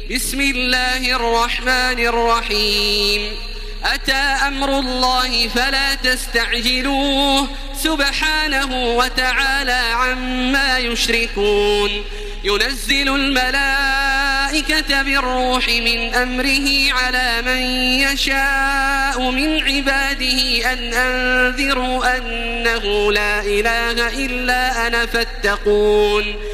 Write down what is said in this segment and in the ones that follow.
بسم الله الرحمن الرحيم. أتى أمر الله فلا تستعجلوه. سبحانه وتعالى عما يشركون. ينزل الملائكة بالروح من أمره على من يشاء من عباده أن أنذروا أنه لا إله إلا أنا فاتقون.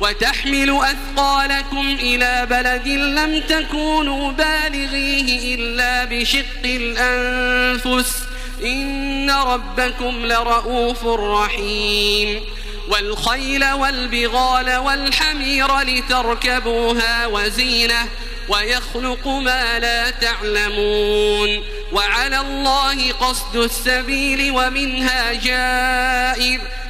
وتحمل أثقالكم إلى بلد لم تكونوا بالغيه إلا بشق الأنفس. إن ربكم لرؤوف رحيم. والخيل والبغال والحمير لتركبوها وزينة ويخلق ما لا تعلمون. وعلى الله قصد السبيل ومنها جائر.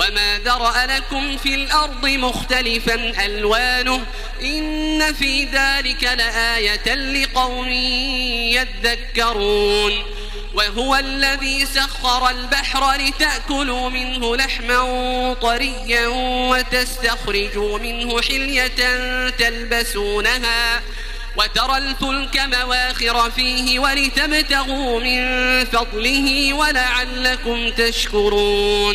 وما ذرأ لكم في الأرض مختلفا ألوانه إن في ذلك لآية لقوم يذكرون وهو الذي سخر البحر لتأكلوا منه لحما طريا وتستخرجوا منه حلية تلبسونها وترى الفلك مواخر فيه ولتبتغوا من فضله ولعلكم تشكرون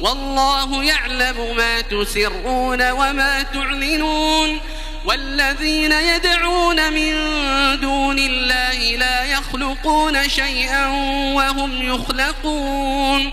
والله يعلم ما تسرون وما تعلنون والذين يدعون من دون الله لا يخلقون شيئا وهم يخلقون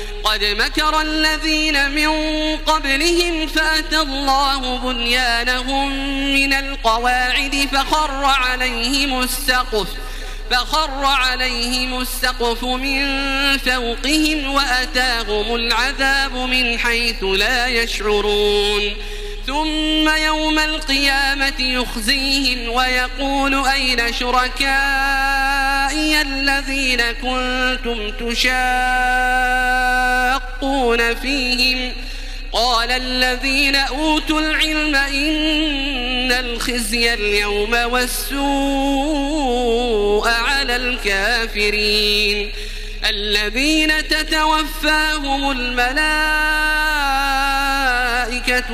قد مكر الذين من قبلهم فأتى الله بنيانهم من القواعد فخر عليهم السقف فخر عليهم السقف من فوقهم وأتاهم العذاب من حيث لا يشعرون. ثم يوم القيامة يخزيهم ويقول أين شركائي الذين كنتم تشاقون فيهم قال الذين أوتوا العلم إن الخزي اليوم والسوء على الكافرين الذين تتوفاهم الملائكة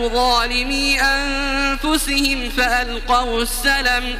ظالمي أنفسهم فألقوا السلم فألقوا السلم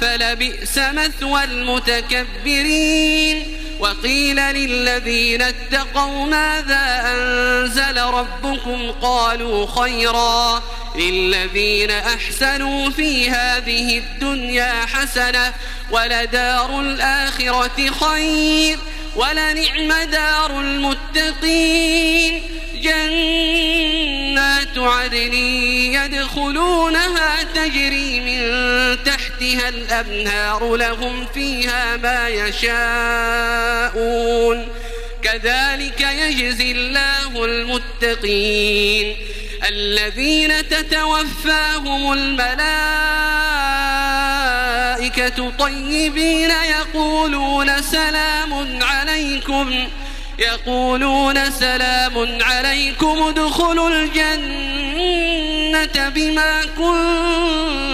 فلبئس مثوى المتكبرين. وقيل للذين اتقوا ماذا أنزل ربكم؟ قالوا خيرا للذين أحسنوا في هذه الدنيا حسنة ولدار الآخرة خير ولنعم دار المتقين. جنات عدن يدخلونها تجري من تحتها الأنهار لهم فيها ما يشاءون. كذلك يجزي الله المتقين. الذين تتوفاهم الملائكة طيبين يقولون سلام عليكم. يقولون سلام عليكم ادخلوا الجنة بما كنتم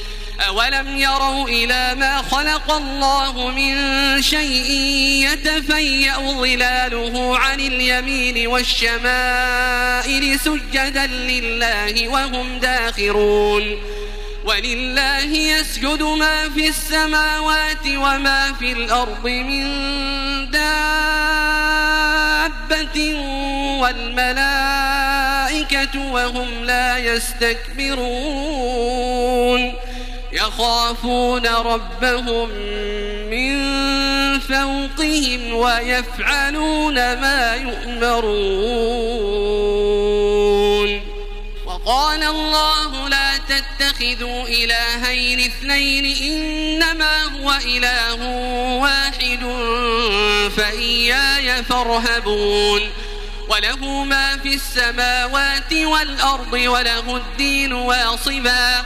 أولم يروا إلى ما خلق الله من شيء يتفيأ ظلاله عن اليمين والشمائل سجدا لله وهم داخرون ولله يسجد ما في السماوات وما في الأرض من دابة والملائكة وهم لا يستكبرون يخافون ربهم من فوقهم ويفعلون ما يؤمرون. وقال الله لا تتخذوا إلهين اثنين إنما هو إله واحد فإياي فارهبون. وله ما في السماوات والأرض وله الدين واصبا.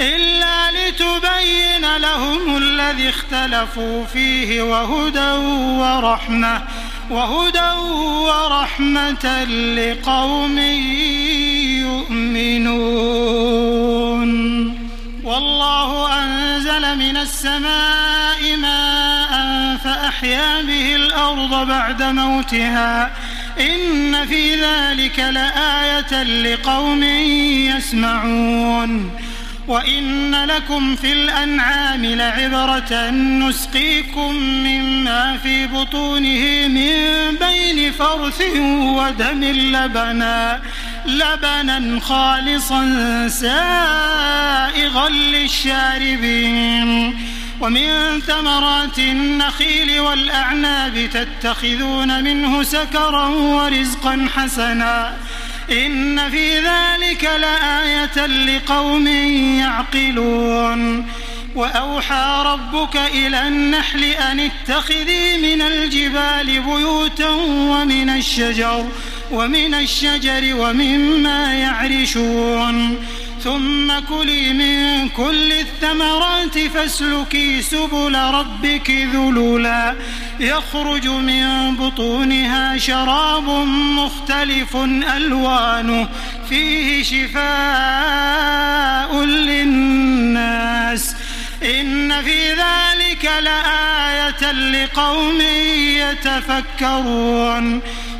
إلا لتبين لهم الذي اختلفوا فيه وهدى ورحمة وهدى ورحمة لقوم يؤمنون. والله أنزل من السماء ماء فأحيا به الأرض بعد موتها. إن في ذلك لآية لقوم يسمعون. وإن لكم في الأنعام لعبرة نسقيكم مما في بطونه من بين فرث ودم لبنا لبنا خالصا سائغا للشاربين. ومن ثمرات النخيل والأعناب تتخذون منه سكرا ورزقا حسنا. إن في ذلك لآية لقوم يعقلون. وأوحى ربك إلى النحل أن اتخذي من الجبال بيوتا ومن الشجر ومن الشجر ومما يعرشون. ثم كلي من كل الثمرات فاسلكي سبل ربك ذللا. يخرج من بطونها شراب مختلف ألوانه فيه شفاء للناس. إن في ذلك لآية لقوم يتفكرون.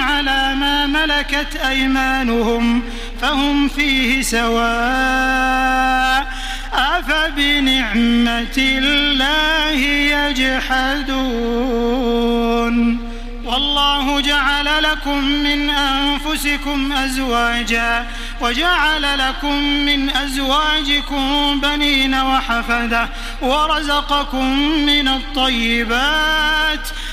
على ما ملكت أيمانهم فهم فيه سواء أفبنعمة الله يجحدون والله جعل لكم من أنفسكم أزواجا وجعل لكم من أزواجكم بنين وحفدة ورزقكم من الطيبات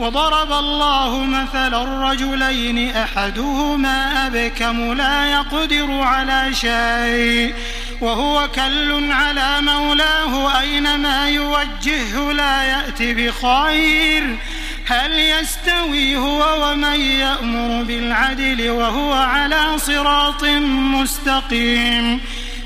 وضرب الله مثلا رجلين أحدهما أبكم لا يقدر على شيء وهو كل على مولاه أينما يوجهه لا يأتي بخير هل يستوي هو ومن يأمر بالعدل وهو على صراط مستقيم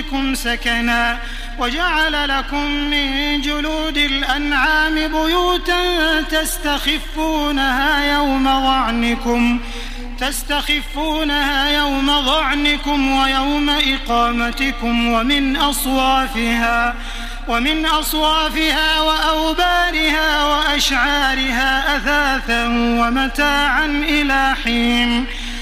بيوتكم سكنا وجعل لكم من جلود الأنعام بيوتا تستخفونها يوم ظعنكم تستخفونها يوم ظعنكم ويوم إقامتكم ومن أصوافها ومن أصوافها وأوبارها وأشعارها أثاثا ومتاعا إلى حين.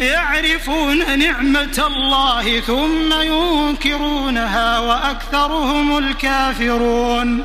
يعرفون نعمة الله ثم ينكرونها وأكثرهم الكافرون.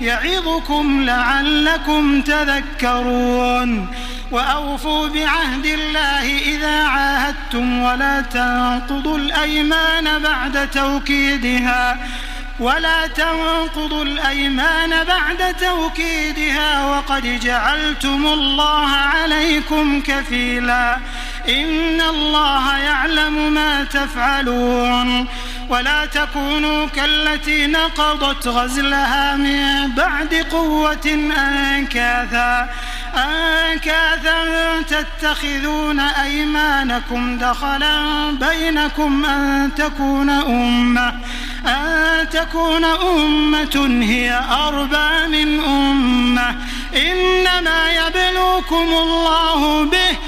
يعظكم لعلكم تذكرون وأوفوا بعهد الله إذا عاهدتم ولا تنقضوا الأيمان بعد توكيدها ولا تنقضوا الأيمان بعد توكيدها وقد جعلتم الله عليكم كفيلا إن الله يعلم ما تفعلون ولا تكونوا كالتي نقضت غزلها من بعد قوة أنكاثا أنكاثا تتخذون أيمانكم دخلا بينكم أن تكون أمة أن تكون أمة هي أربى من أمة إنما يبلوكم الله به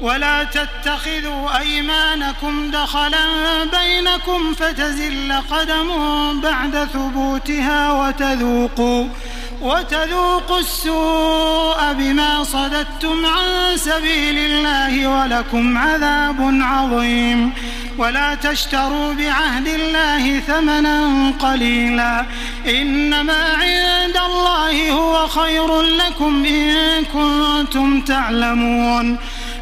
ولا تتخذوا أيمانكم دخلا بينكم فتزل قدم بعد ثبوتها وتذوقوا وتذوقوا السوء بما صددتم عن سبيل الله ولكم عذاب عظيم. ولا تشتروا بعهد الله ثمنا قليلا. إنما عند الله هو خير لكم إن كنتم تعلمون.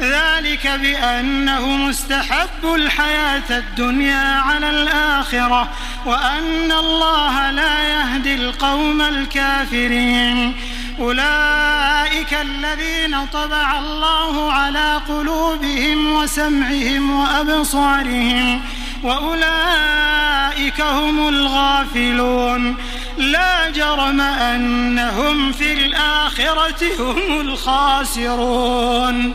ذلك بأنه مستحب الحياة الدنيا على الآخرة وأن الله لا يهدي القوم الكافرين. أولئك الذين طبع الله على قلوبهم وسمعهم وأبصارهم وأولئك هم الغافلون. لا جرم أنهم في الآخرة هم الخاسرون.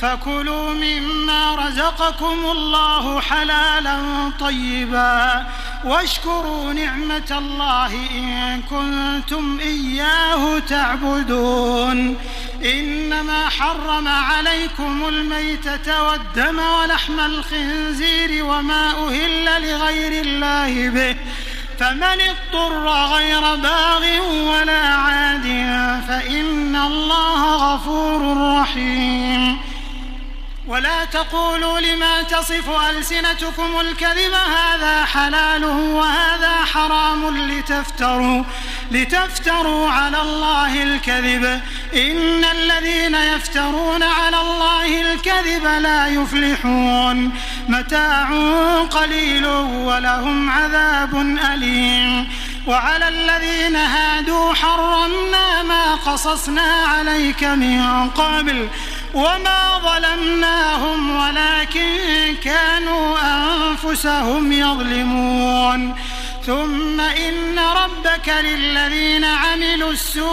فكلوا مما رزقكم الله حلالا طيبا واشكروا نعمة الله إن كنتم إياه تعبدون. إنما حرم عليكم الميتة والدم ولحم الخنزير وما أهل لغير الله به. فمن اضطر غير باغ ولا عاد فإن الله غفور رحيم. ولا تقولوا لما تصف ألسنتكم الكذب هذا حلال وهذا حرام لتفتروا لتفتروا على الله الكذب. إن الذين يفترون على الله الكذب لا يفلحون. متاع قليل ولهم عذاب أليم. وعلى الذين هادوا حرمنا ما قصصنا عليك من قبل. وما ظلمناهم ولكن كانوا أنفسهم يظلمون. ثم إن ربك للذين عملوا السوء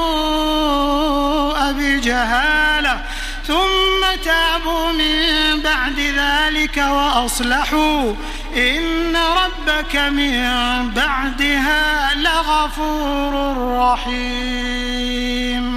بجهالة ثم تابوا من بعد ذلك وأصلحوا. إن ربك من بعدها لغفور رحيم.